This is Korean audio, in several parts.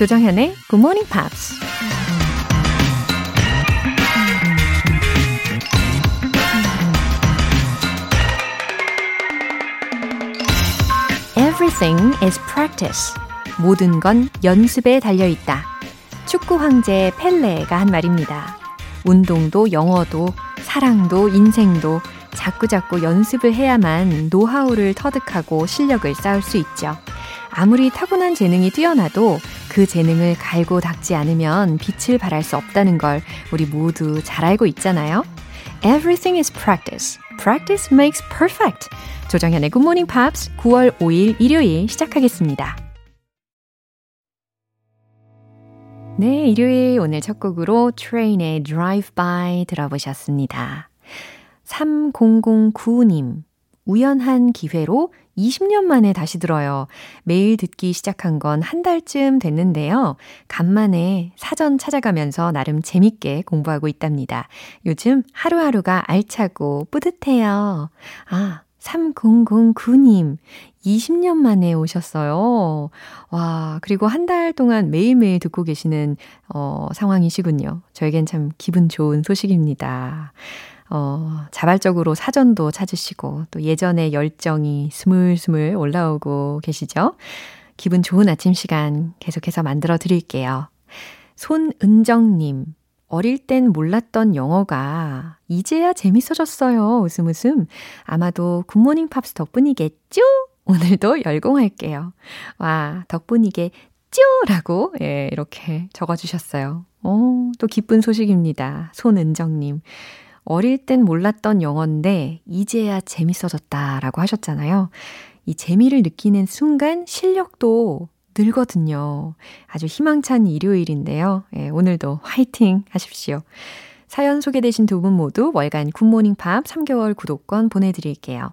조정현의 Good Morning Pops. Everything is practice. 모든 건 연습에 달려 있다. 축구 황제 펠레가 한 말입니다. 운동도 영어도 사랑도 인생도 자꾸자꾸 연습을 해야만 노하우를 터득하고 실력을 쌓을 수 있죠. 아무리 타고난 재능이 뛰어나도 그 재능을 갈고 닦지 않으면 빛을 발할 수 없다는 걸 우리 모두 잘 알고 있잖아요. Everything is practice. Practice makes perfect. 조정현의 Good Morning Pops 9월 5일 일요일 시작하겠습니다. 네, 일요일 오늘 첫 곡으로 트레인의 Drive By 들어보셨습니다. 3009님, 우연한 기회로 20년 만에 다시 들어요. 매일 듣기 시작한 건 한 달쯤 됐는데요. 간만에 사전 찾아가면서 나름 재밌게 공부하고 있답니다. 요즘 하루하루가 알차고 뿌듯해요. 아, 3009님, 20년 만에 오셨어요. 와, 그리고 한 달 동안 매일매일 듣고 계시는, 어, 상황이시군요. 저에겐 참 기분 좋은 소식입니다. 어, 자발적으로 사전도 찾으시고, 또 예전의 열정이 스물스물 올라오고 계시죠? 기분 좋은 아침 시간 계속해서 만들어 드릴게요. 손은정님, 어릴 땐 몰랐던 영어가 이제야 재밌어졌어요. 웃음 웃음. 아마도 굿모닝 팝스 덕분이겠죠? 오늘도 열공할게요. 와, 덕분이겠죠? 라고, 예, 이렇게 적어주셨어요. 오, 또 기쁜 소식입니다. 손은정님. 어릴 땐 몰랐던 영어인데, 이제야 재밌어졌다라고 하셨잖아요. 이 재미를 느끼는 순간 실력도 늘거든요. 아주 희망찬 일요일인데요. 예, 오늘도 화이팅 하십시오. 사연 소개되신 두 분 모두 월간 굿모닝 팝 3개월 구독권 보내드릴게요.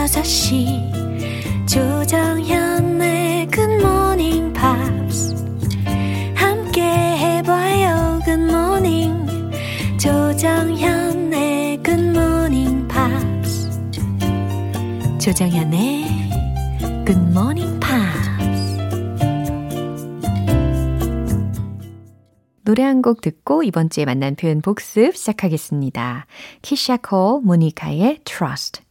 6시 조정현의 Morning Pops 함께 해봐요 Morning 조정현의 Morning Pops 조정현의 Morning Pops 노래 한 곡 듣고 이번 주에 만난 표현 복습 시작하겠습니다. 키샤 콜 모니카의 Trust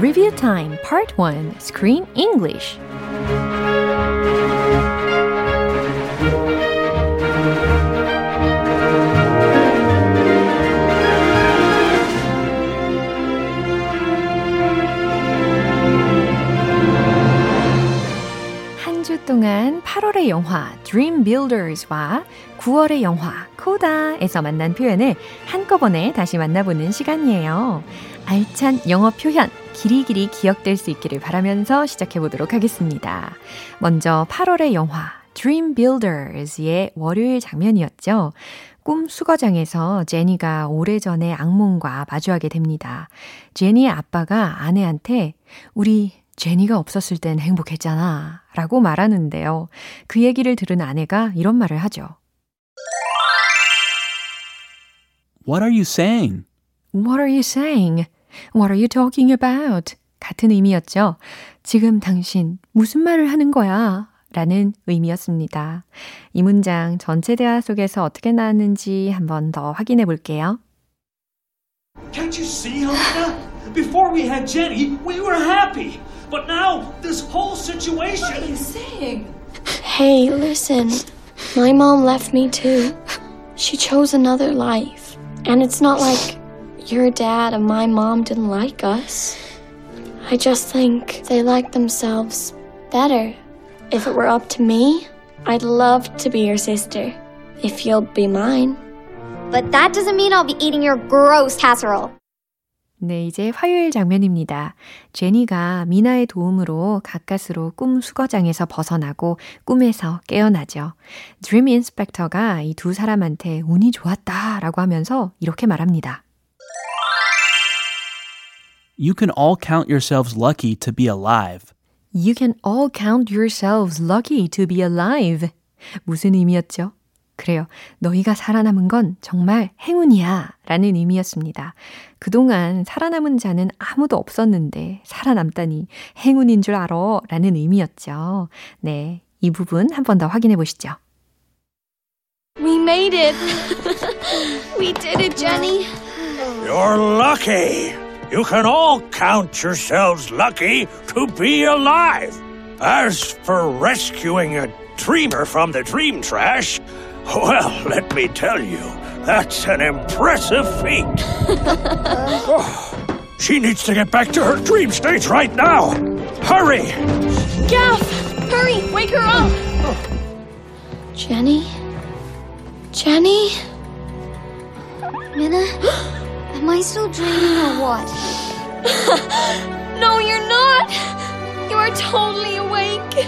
Review Time Part 1 Screen English 동안 8월의 영화 Dream Builders와 9월의 영화 코다에서 만난 표현을 한꺼번에 다시 만나보는 시간이에요. 알찬 영어 표현 길이길이 기억될 수 있기를 바라면서 시작해 보도록 하겠습니다. 먼저 8월의 영화 Dream Builders의 월요일 장면이었죠. 꿈 수거장에서 제니가 오래전에 악몽과 마주하게 됩니다. 제니의 아빠가 아내한테 우리 제니가 없었을 땐 행복했잖아. 라고 말하는데요. 그 얘기를 들은 아내가 이런 말을 하죠. What are you saying? What are you saying? What are you talking about? 같은 의미였죠. 지금 당신 무슨 말을 하는 거야? 라는 의미였습니다. 이 문장 전체 대화 속에서 어떻게 나왔는지 한번 더 확인해 볼게요. Can't you see, Helena? Before we had Jenny, we were happy. But now, this whole situation. What are you saying? Hey, listen. My mom left me too. She chose another life. And it's not like your dad and my mom didn't like us. I just think they like themselves better. If it were up to me, I'd love to be your sister. If you'll be mine. But that doesn't mean I'll be eating your gross casserole. 네, 이제 화요일 장면입니다. 제니가 미나의 도움으로 가까스로 꿈 수거장에서 벗어나고 꿈에서 깨어나죠. 드림 인스펙터가 이 두 사람한테 운이 좋았다라고 하면서 이렇게 말합니다. You can all count yourselves lucky to be alive. You can all count yourselves lucky to be alive. 무슨 의미였죠? 그래요. 너희가 살아남은 건 정말 행운이야. 라는 의미였습니다. 그동안 살아남은 자는 아무도 없었는데 살아남다니 행운인 줄 알아. 라는 의미였죠. 네. 이 부분 한 번 더 확인해 보시죠. We made it. we did it, Jenny. You're lucky. You can all count yourselves lucky to be alive. As for rescuing a dreamer from the dream trash, well, let me tell you, that's an impressive feat. Oh, she needs to get back to her dream state right now. Hurry! Gaff, hurry, wake her up. Jenny? Jenny? Minna, am I still dreaming or what? No, you're not. You are totally awake.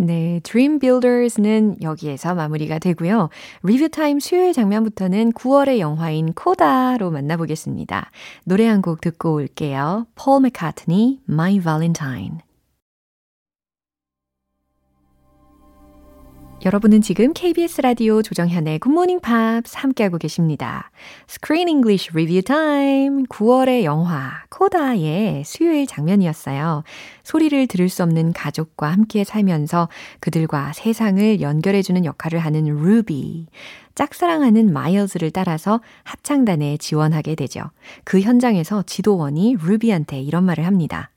네, Dream Builders는 여기에서 마무리가 되고요. Review Time 수요일 장면부터는 9월의 영화인 코다로 만나보겠습니다. 노래 한 곡 듣고 올게요. Paul McCartney, My Valentine. 여러분은 지금 KBS 라디오 조정현의 굿모닝 팝스 함께하고 계십니다. Screen English Review Time 9월의 영화 코다의 수요일 장면이었어요. 소리를 들을 수 없는 가족과 함께 살면서 그들과 세상을 연결해주는 역할을 하는 루비. 짝사랑하는 마일즈를 따라서 합창단에 지원하게 되죠. 그 현장에서 지도원이 루비한테 이런 말을 합니다.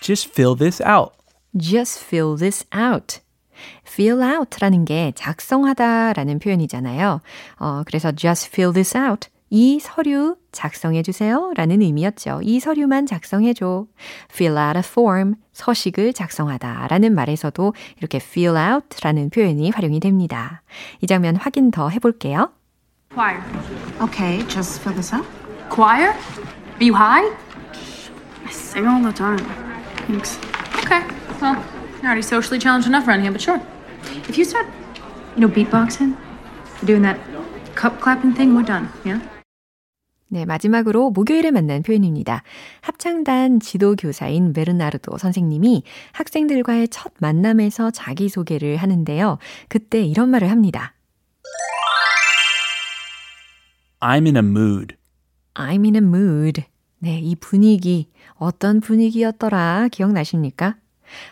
Just fill this out. Just fill this out. fill out라는 게 작성하다라는 표현이잖아요. 어, 그래서 just fill this out. 이 서류 작성해 주세요. 라는 의미였죠. 이 서류만 작성해 줘. fill out a form. 서식을 작성하다 라는 말에서도 이렇게 fill out 라는 표현이 활용이 됩니다. 이 장면 확인 더 해볼게요. Choir. Okay, just fill this out. Choir? Are you high? I sing all the time. Thanks. Okay. Well, you're already socially challenged enough around here, but sure. If you start, you know, beatboxing, doing that cup clapping thing, we're done, yeah? 네, 마지막으로 목요일에 만난 표현입니다. 합창단 지도교사인 베르나르도 선생님이 학생들과의 첫 만남에서 자기소개를 하는데요. 그때 이런 말을 합니다. I'm in a mood. I'm in a mood. 네, 이 분위기, 어떤 분위기였더라 기억나십니까?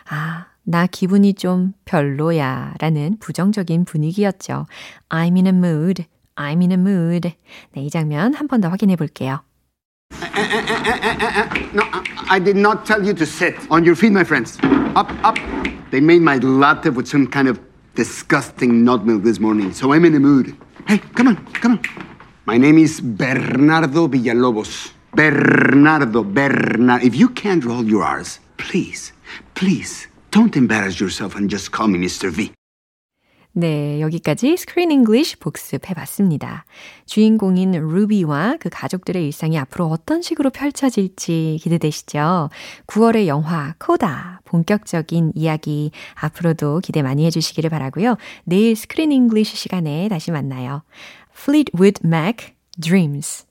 아, 나 기분이 좀 별로야 라는 부정적인 분위기였죠. I'm in a mood. I'm in a mood. 네, 이 장면 한 번 더 확인해 볼게요. No, I, did not tell you to sit on your feet, my friends. Up, up. They made my latte with some kind of disgusting nut milk this morning, so I'm in a mood. Hey, come on, come on. My name is Bernardo Villalobos. Bernardo, Bernardo. If you can't roll your R's, please, please don't embarrass yourself and just call me Mr. V. 네, 여기까지 Screen English 복습해 봤습니다. 주인공인 루비와 그 가족들의 일상이 앞으로 어떤 식으로 펼쳐질지 기대되시죠? 9월의 영화 코다 본격적인 이야기 앞으로도 기대 많이 해 주시기를 바라고요. 내일 Screen English 시간에 다시 만나요. Fleetwood Mac Dreams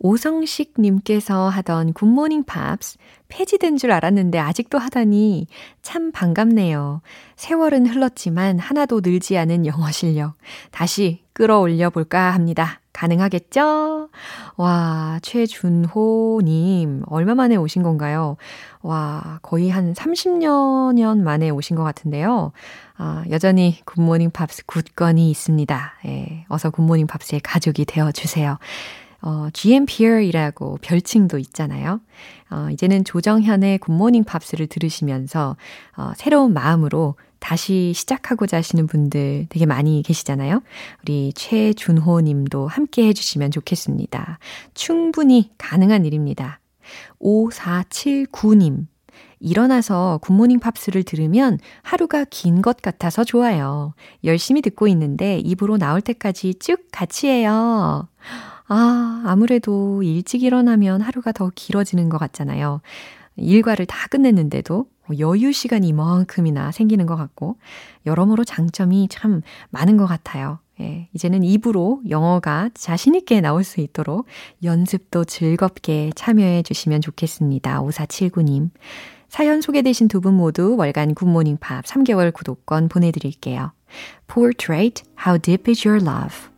오성식님께서 하던 굿모닝 팝스 폐지된 줄 알았는데 아직도 하다니 참 반갑네요. 세월은 흘렀지만 하나도 늘지 않은 영어 실력 다시 끌어올려 볼까 합니다. 가능하겠죠? 와, 최준호님, 얼마 만에 오신 건가요? 와, 거의 한 30년 만에 오신 것 같은데요. 아, 여전히 굿모닝 팝스 굳건히 있습니다. 예, 어서 굿모닝 팝스의 가족이 되어주세요. 어, GMPR이라고 별칭도 있잖아요. 어, 이제는 조정현의 굿모닝 팝스를 들으시면서 어, 새로운 마음으로 다시 시작하고자 하시는 분들 되게 많이 계시잖아요. 우리 최준호 님도 함께 해주시면 좋겠습니다. 충분히 가능한 일입니다. 5479님. 일어나서 굿모닝 팝스를 들으면 하루가 긴 것 같아서 좋아요. 열심히 듣고 있는데 입으로 나올 때까지 쭉 같이 해요. 아, 아무래도 일찍 일어나면 하루가 더 길어지는 것 같잖아요. 일과를 다 끝냈는데도 여유 시간이 이만큼이나 생기는 것 같고, 여러모로 장점이 참 많은 것 같아요. 예, 이제는 입으로 영어가 자신있게 나올 수 있도록 연습도 즐겁게 참여해 주시면 좋겠습니다. 5479님. 사연 소개되신 두 분 모두 월간 굿모닝 팝 3개월 구독권 보내드릴게요. Portrait, How Deep is Your Love?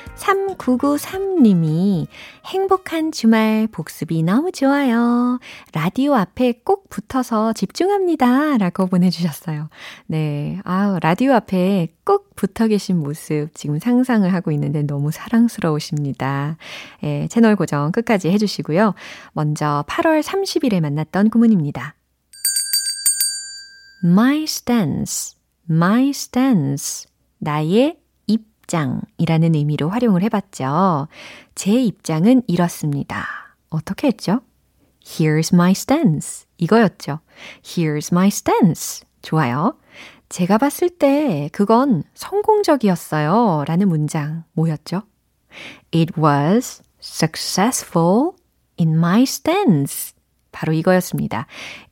3993님이 행복한 주말 복습이 너무 좋아요. 라디오 앞에 꼭 붙어서 집중합니다. 라고 보내주셨어요. 네. 아 라디오 앞에 꼭 붙어 계신 모습 지금 상상을 하고 있는데 너무 사랑스러우십니다. 예, 채널 고정 끝까지 해주시고요. 먼저 8월 30일에 만났던 구문입니다. My stance, my stance. 나의 입장이라는 의미로 활용을 해봤죠. 제 입장은 이렇습니다. 어떻게 했죠? Here's my stance. 이거였죠. Here's my stance. 좋아요. 제가 봤을 때 그건 성공적이었어요. 라는 문장 뭐였죠? It was successful in my stance. 바로 이거였습니다.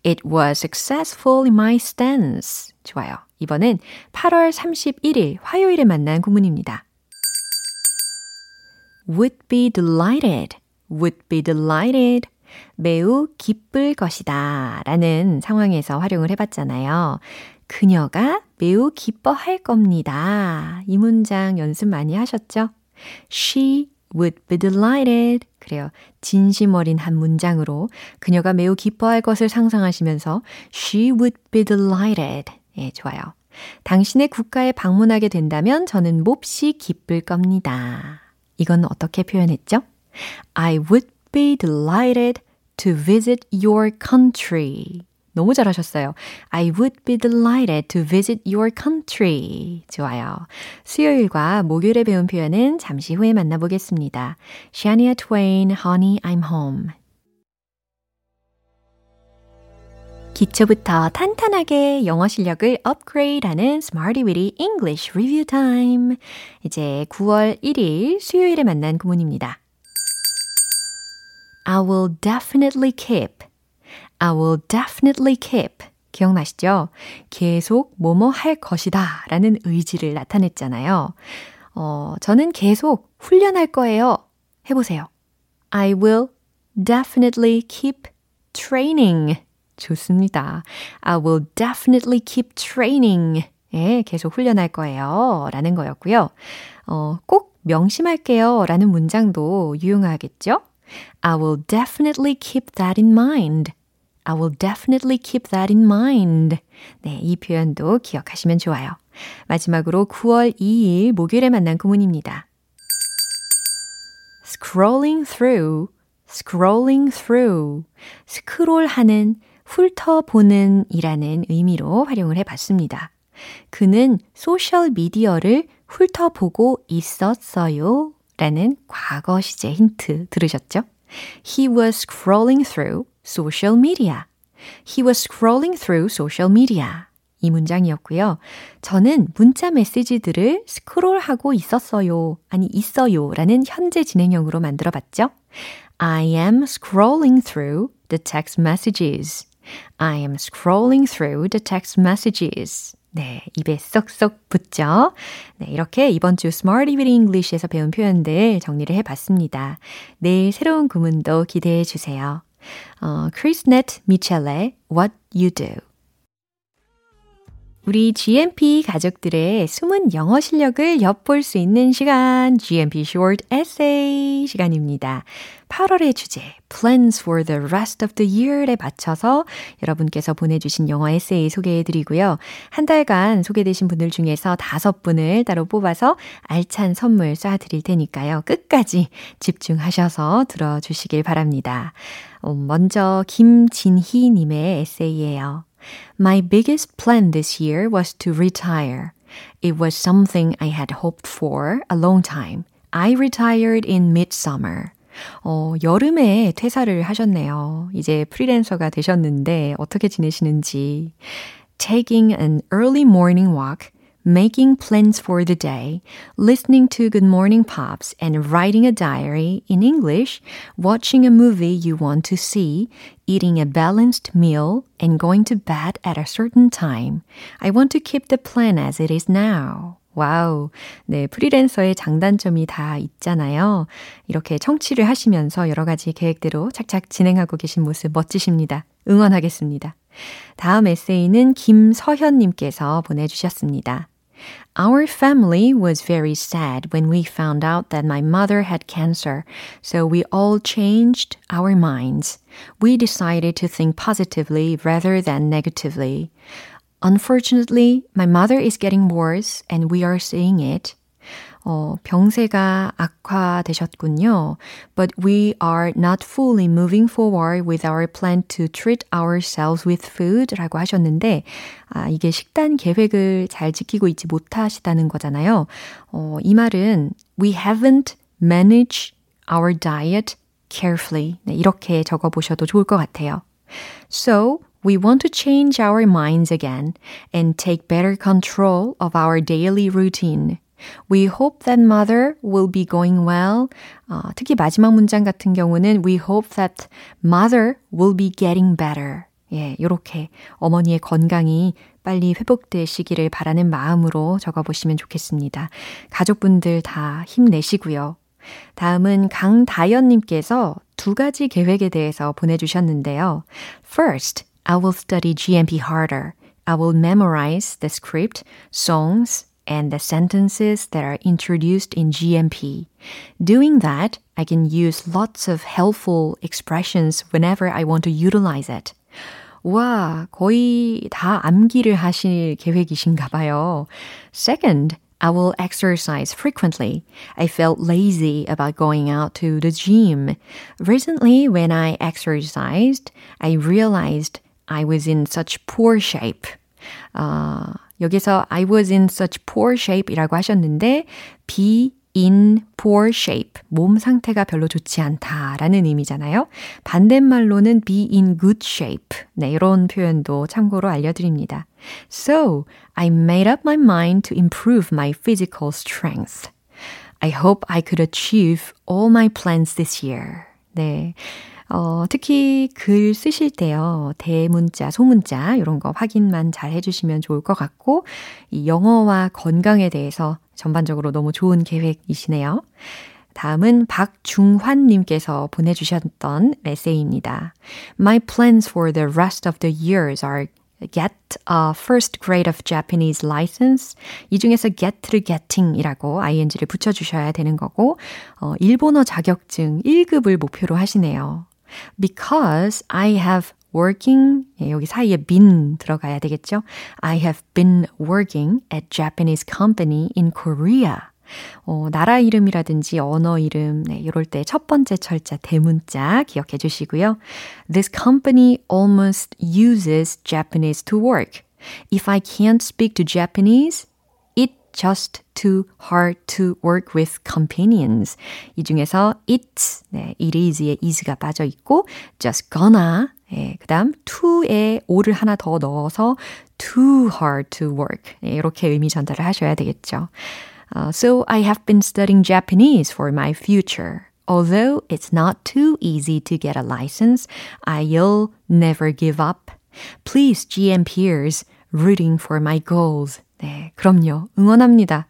It was successful in my stance. 좋아요. 이번엔 8월 31일 화요일에 만난 구문입니다. would be delighted, would be delighted. 매우 기쁠 것이다. 라는 상황에서 활용을 해봤잖아요. 그녀가 매우 기뻐할 겁니다. 이 문장 연습 많이 하셨죠? She would be delighted. 그래요. 진심 어린 한 문장으로 그녀가 매우 기뻐할 것을 상상하시면서 She would be delighted. 예, 좋아요. 당신의 국가에 방문하게 된다면 저는 몹시 기쁠 겁니다. 이건 어떻게 표현했죠? I would be delighted to visit your country. 너무 잘하셨어요. I would be delighted to visit your country. 좋아요. 수요일과 목요일에 배운 표현은 잠시 후에 만나보겠습니다. Shania Twain, Honey, I'm Home. 기초부터 탄탄하게 영어 실력을 업그레이드하는 Smarty Weedy English Review Time. 이제 9월 1일 수요일에 만난 구문입니다. I will definitely keep. I will definitely keep. 기억나시죠? 계속 뭐뭐 할 것이다 라는 의지를 나타냈잖아요. 어, 저는 계속 훈련할 거예요. 해보세요. I will definitely keep training. 좋습니다. I will definitely keep training. 예, 계속 훈련할 거예요. 라는 거였고요. 어, 꼭 명심할게요. 라는 문장도 유용하겠죠? I will definitely keep that in mind. I will definitely keep that in mind. 네, 이 표현도 기억하시면 좋아요. 마지막으로 9월 2일 목요일에 만난 구문입니다. scrolling through, scrolling through. 스크롤하는, 훑어보는 이라는 의미로 활용을 해 봤습니다. 그는 소셜 미디어를 훑어보고 있었어요. 라는 과거 시제 힌트 들으셨죠? He was scrolling through social media. He was scrolling through social media. 이 문장이었고요. 저는 문자 메시지들을 스크롤하고 있었어요. 아니, 있어요. 라는 현재 진행형으로 만들어 봤죠. I am scrolling through the text messages. I am scrolling through the text messages. 네, 입에 쏙쏙 붙죠? 네, 이렇게 이번 주 Smart Evening English에서 배운 표현들 정리를 해봤습니다. 내일 새로운 구문도 기대해 주세요. 어, 크리스넷 미첼의 What You Do. 우리 GMP 가족들의 숨은 영어 실력을 엿볼 수 있는 시간, GMP Short Essay 시간입니다. 8월의 주제, Plans for the Rest of the Year에 맞춰서 여러분께서 보내주신 영어 에세이 소개해드리고요. 한 달간 소개되신 분들 중에서 다섯 분을 따로 뽑아서 알찬 선물 쏴드릴 테니까요. 끝까지 집중하셔서 들어주시길 바랍니다. 어, 먼저 김진희님의 에세이예요. My biggest plan this year was to retire. It was something I had hoped for a long time. I retired in midsummer. 어, 여름에 퇴사를 하셨네요. 이제 프리랜서가 되셨는데 어떻게 지내시는지. Taking an early morning walk making plans for the day, listening to Good Morning Pops, and writing a diary in English, watching a movie you want to see, eating a balanced meal, and going to bed at a certain time. I want to keep the plan as it is now. 와우. 네, 프리랜서의 장단점이 다 있잖아요. 이렇게 청취를 하시면서 여러 가지 계획대로 착착 진행하고 계신 모습 멋지십니다. 응원하겠습니다. 다음 에세이는 김서현님께서 보내주셨습니다. Our family was very sad when we found out that my mother had cancer, so we all changed our minds. We decided to think positively rather than negatively. Unfortunately, my mother is getting worse and we are seeing it. 어, 병세가 악화되셨군요. But we are not fully moving forward with our plan to treat ourselves with food 라고 하셨는데, 아, 이게 식단 계획을 잘 지키고 있지 못하시다는 거잖아요. 어, 이 말은 we haven't managed our diet carefully. 네, 이렇게 적어 보셔도 좋을 것 같아요. So, we want to change our minds again and take better control of our daily routine. We hope that mother will be going well. 어, 특히 마지막 문장 같은 경우는 We hope that mother will be getting better. 예, 요렇게 어머니의 건강이 빨리 회복되시기를 바라는 마음으로 적어보시면 좋겠습니다. 가족분들 다 힘내시고요. 다음은 강다연님께서 두 가지 계획에 대해서 보내주셨는데요. First, I will study GMP harder. I will memorize the script, songs, and the sentences that are introduced in GMP. Doing that, I can use lots of helpful expressions whenever I want to utilize it. 와, 거의 다 암기를 하실 계획이신가 봐요. Second, I will exercise frequently. I felt lazy about going out to the gym. Recently, when I exercised, I realized I was in such poor shape. Uh, 여기서 I was in such poor shape이라고 하셨는데 be in poor shape. 몸 상태가 별로 좋지 않다라는 의미잖아요. 반대말로는 be in good shape. 네, 이런 표현도 참고로 알려드립니다. So, I made up my mind to improve my physical strength. I hope I could achieve all my plans this year. 네. 어, 특히 글 쓰실 때요, 대문자, 소문자, 이런 거 확인만 잘 해주시면 좋을 것 같고, 이 영어와 건강에 대해서 전반적으로 너무 좋은 계획이시네요. 다음은 박중환 님께서 보내주셨던 에세이입니다. My plans for the rest of the years are get a first grade of Japanese license. 이 중에서 get를 getting이라고 ing를 붙여주셔야 되는 거고, 어, 일본어 자격증 1급을 목표로 하시네요. Because I have working, 예, 여기 사이에 been 들어가야 되겠죠? I have been working at Japanese company in Korea. 어, 나라 이름이라든지 언어 이름, 네, 이럴 때 첫 번째 철자 대문자 기억해 주시고요. This company almost uses Japanese to work. If I can't speak to Japanese, just too hard to work with companions. 이 중에서 it's, 네, it is의 is가 빠져 있고, just gonna 예, 그 다음 to에 o를 하나 더 넣어서 too hard to work. 예, 이렇게 의미 전달을 하셔야 되겠죠. Uh, so I have been studying Japanese for my future. Although it's not too easy to get a license, I'll never give up. Please, GM peers, rooting for my goals. 네, 그럼요. 응원합니다.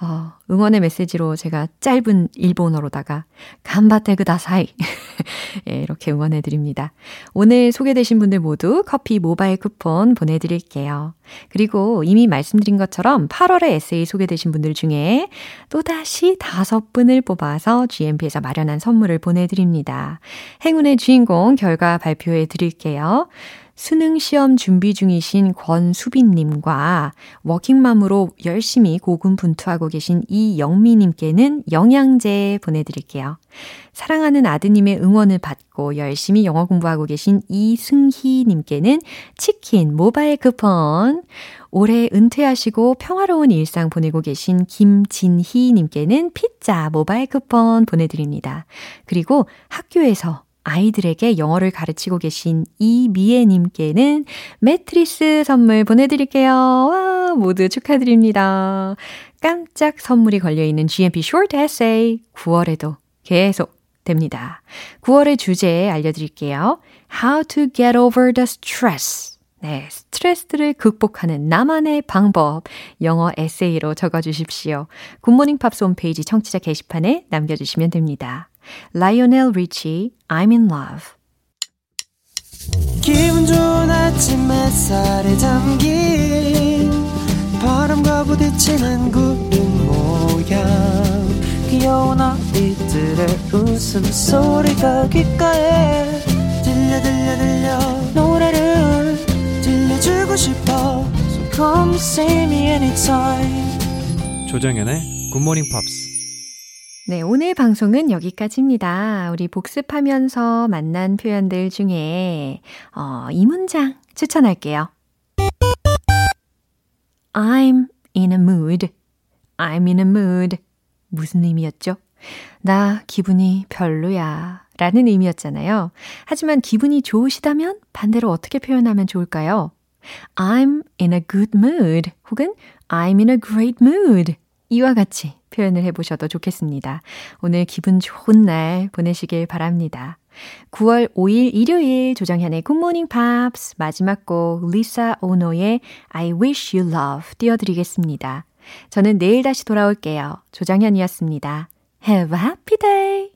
어, 응원의 메시지로 제가 짧은 일본어로다가 간바테 그다사이 예, 이렇게 응원해 드립니다. 오늘 소개되신 분들 모두 커피 모바일 쿠폰 보내드릴게요. 그리고 이미 말씀드린 것처럼 8월에 에세이 소개되신 분들 중에 또다시 다섯 분을 뽑아서 GMP에서 마련한 선물을 보내드립니다. 행운의 주인공 결과 발표해 드릴게요. 수능 시험 준비 중이신 권수빈님과 워킹맘으로 열심히 고군분투하고 계신 이영미님께는 영양제 보내드릴게요. 사랑하는 아드님의 응원을 받고 열심히 영어 공부하고 계신 이승희님께는 치킨 모바일 쿠폰, 올해 은퇴하시고 평화로운 일상 보내고 계신 김진희님께는 피자 모바일 쿠폰 보내드립니다. 그리고 학교에서 아이들에게 영어를 가르치고 계신 이미애님께는 매트리스 선물 보내드릴게요. 와, 모두 축하드립니다. 깜짝 선물이 걸려있는 GMP Short Essay 9월에도 계속 됩니다. 9월의 주제 알려드릴게요. How to get over the stress. 네, 스트레스를 극복하는 나만의 방법. 영어 에세이로 적어 주십시오. 굿모닝 팝스 홈페이지 청취자 게시판에 남겨 주시면 됩니다. 라이오넬 리치, I'm in love. 기분 좋은 아침 햇살에 담긴 바람과 부딪히는 구름 모양 귀여운 아이들의 웃음소리가 귓가에 들려 들려 들려 들려 주고 싶어 So come see me anytime 조정연의 굿모닝 팝스 네, 오늘 방송은 여기까지입니다. 우리 복습하면서 만난 표현들 중에 어, 이 문장 추천할게요. I'm in a mood. I'm in a mood. 무슨 의미였죠? 나 기분이 별로야. 라는 의미였잖아요. 하지만 기분이 좋으시다면 반대로 어떻게 표현하면 좋을까요? I'm in a good mood. 혹은 I'm in a great mood. 이와 같이 표현을 해보셔도 좋겠습니다. 오늘 기분 좋은 날 보내시길 바랍니다. 9월 5일 일요일 조정현의 굿모닝 팝스 마지막 곡 리사 오노의 I Wish You Love 띄워드리겠습니다. 저는 내일 다시 돌아올게요. 조정현이었습니다. Have a happy day!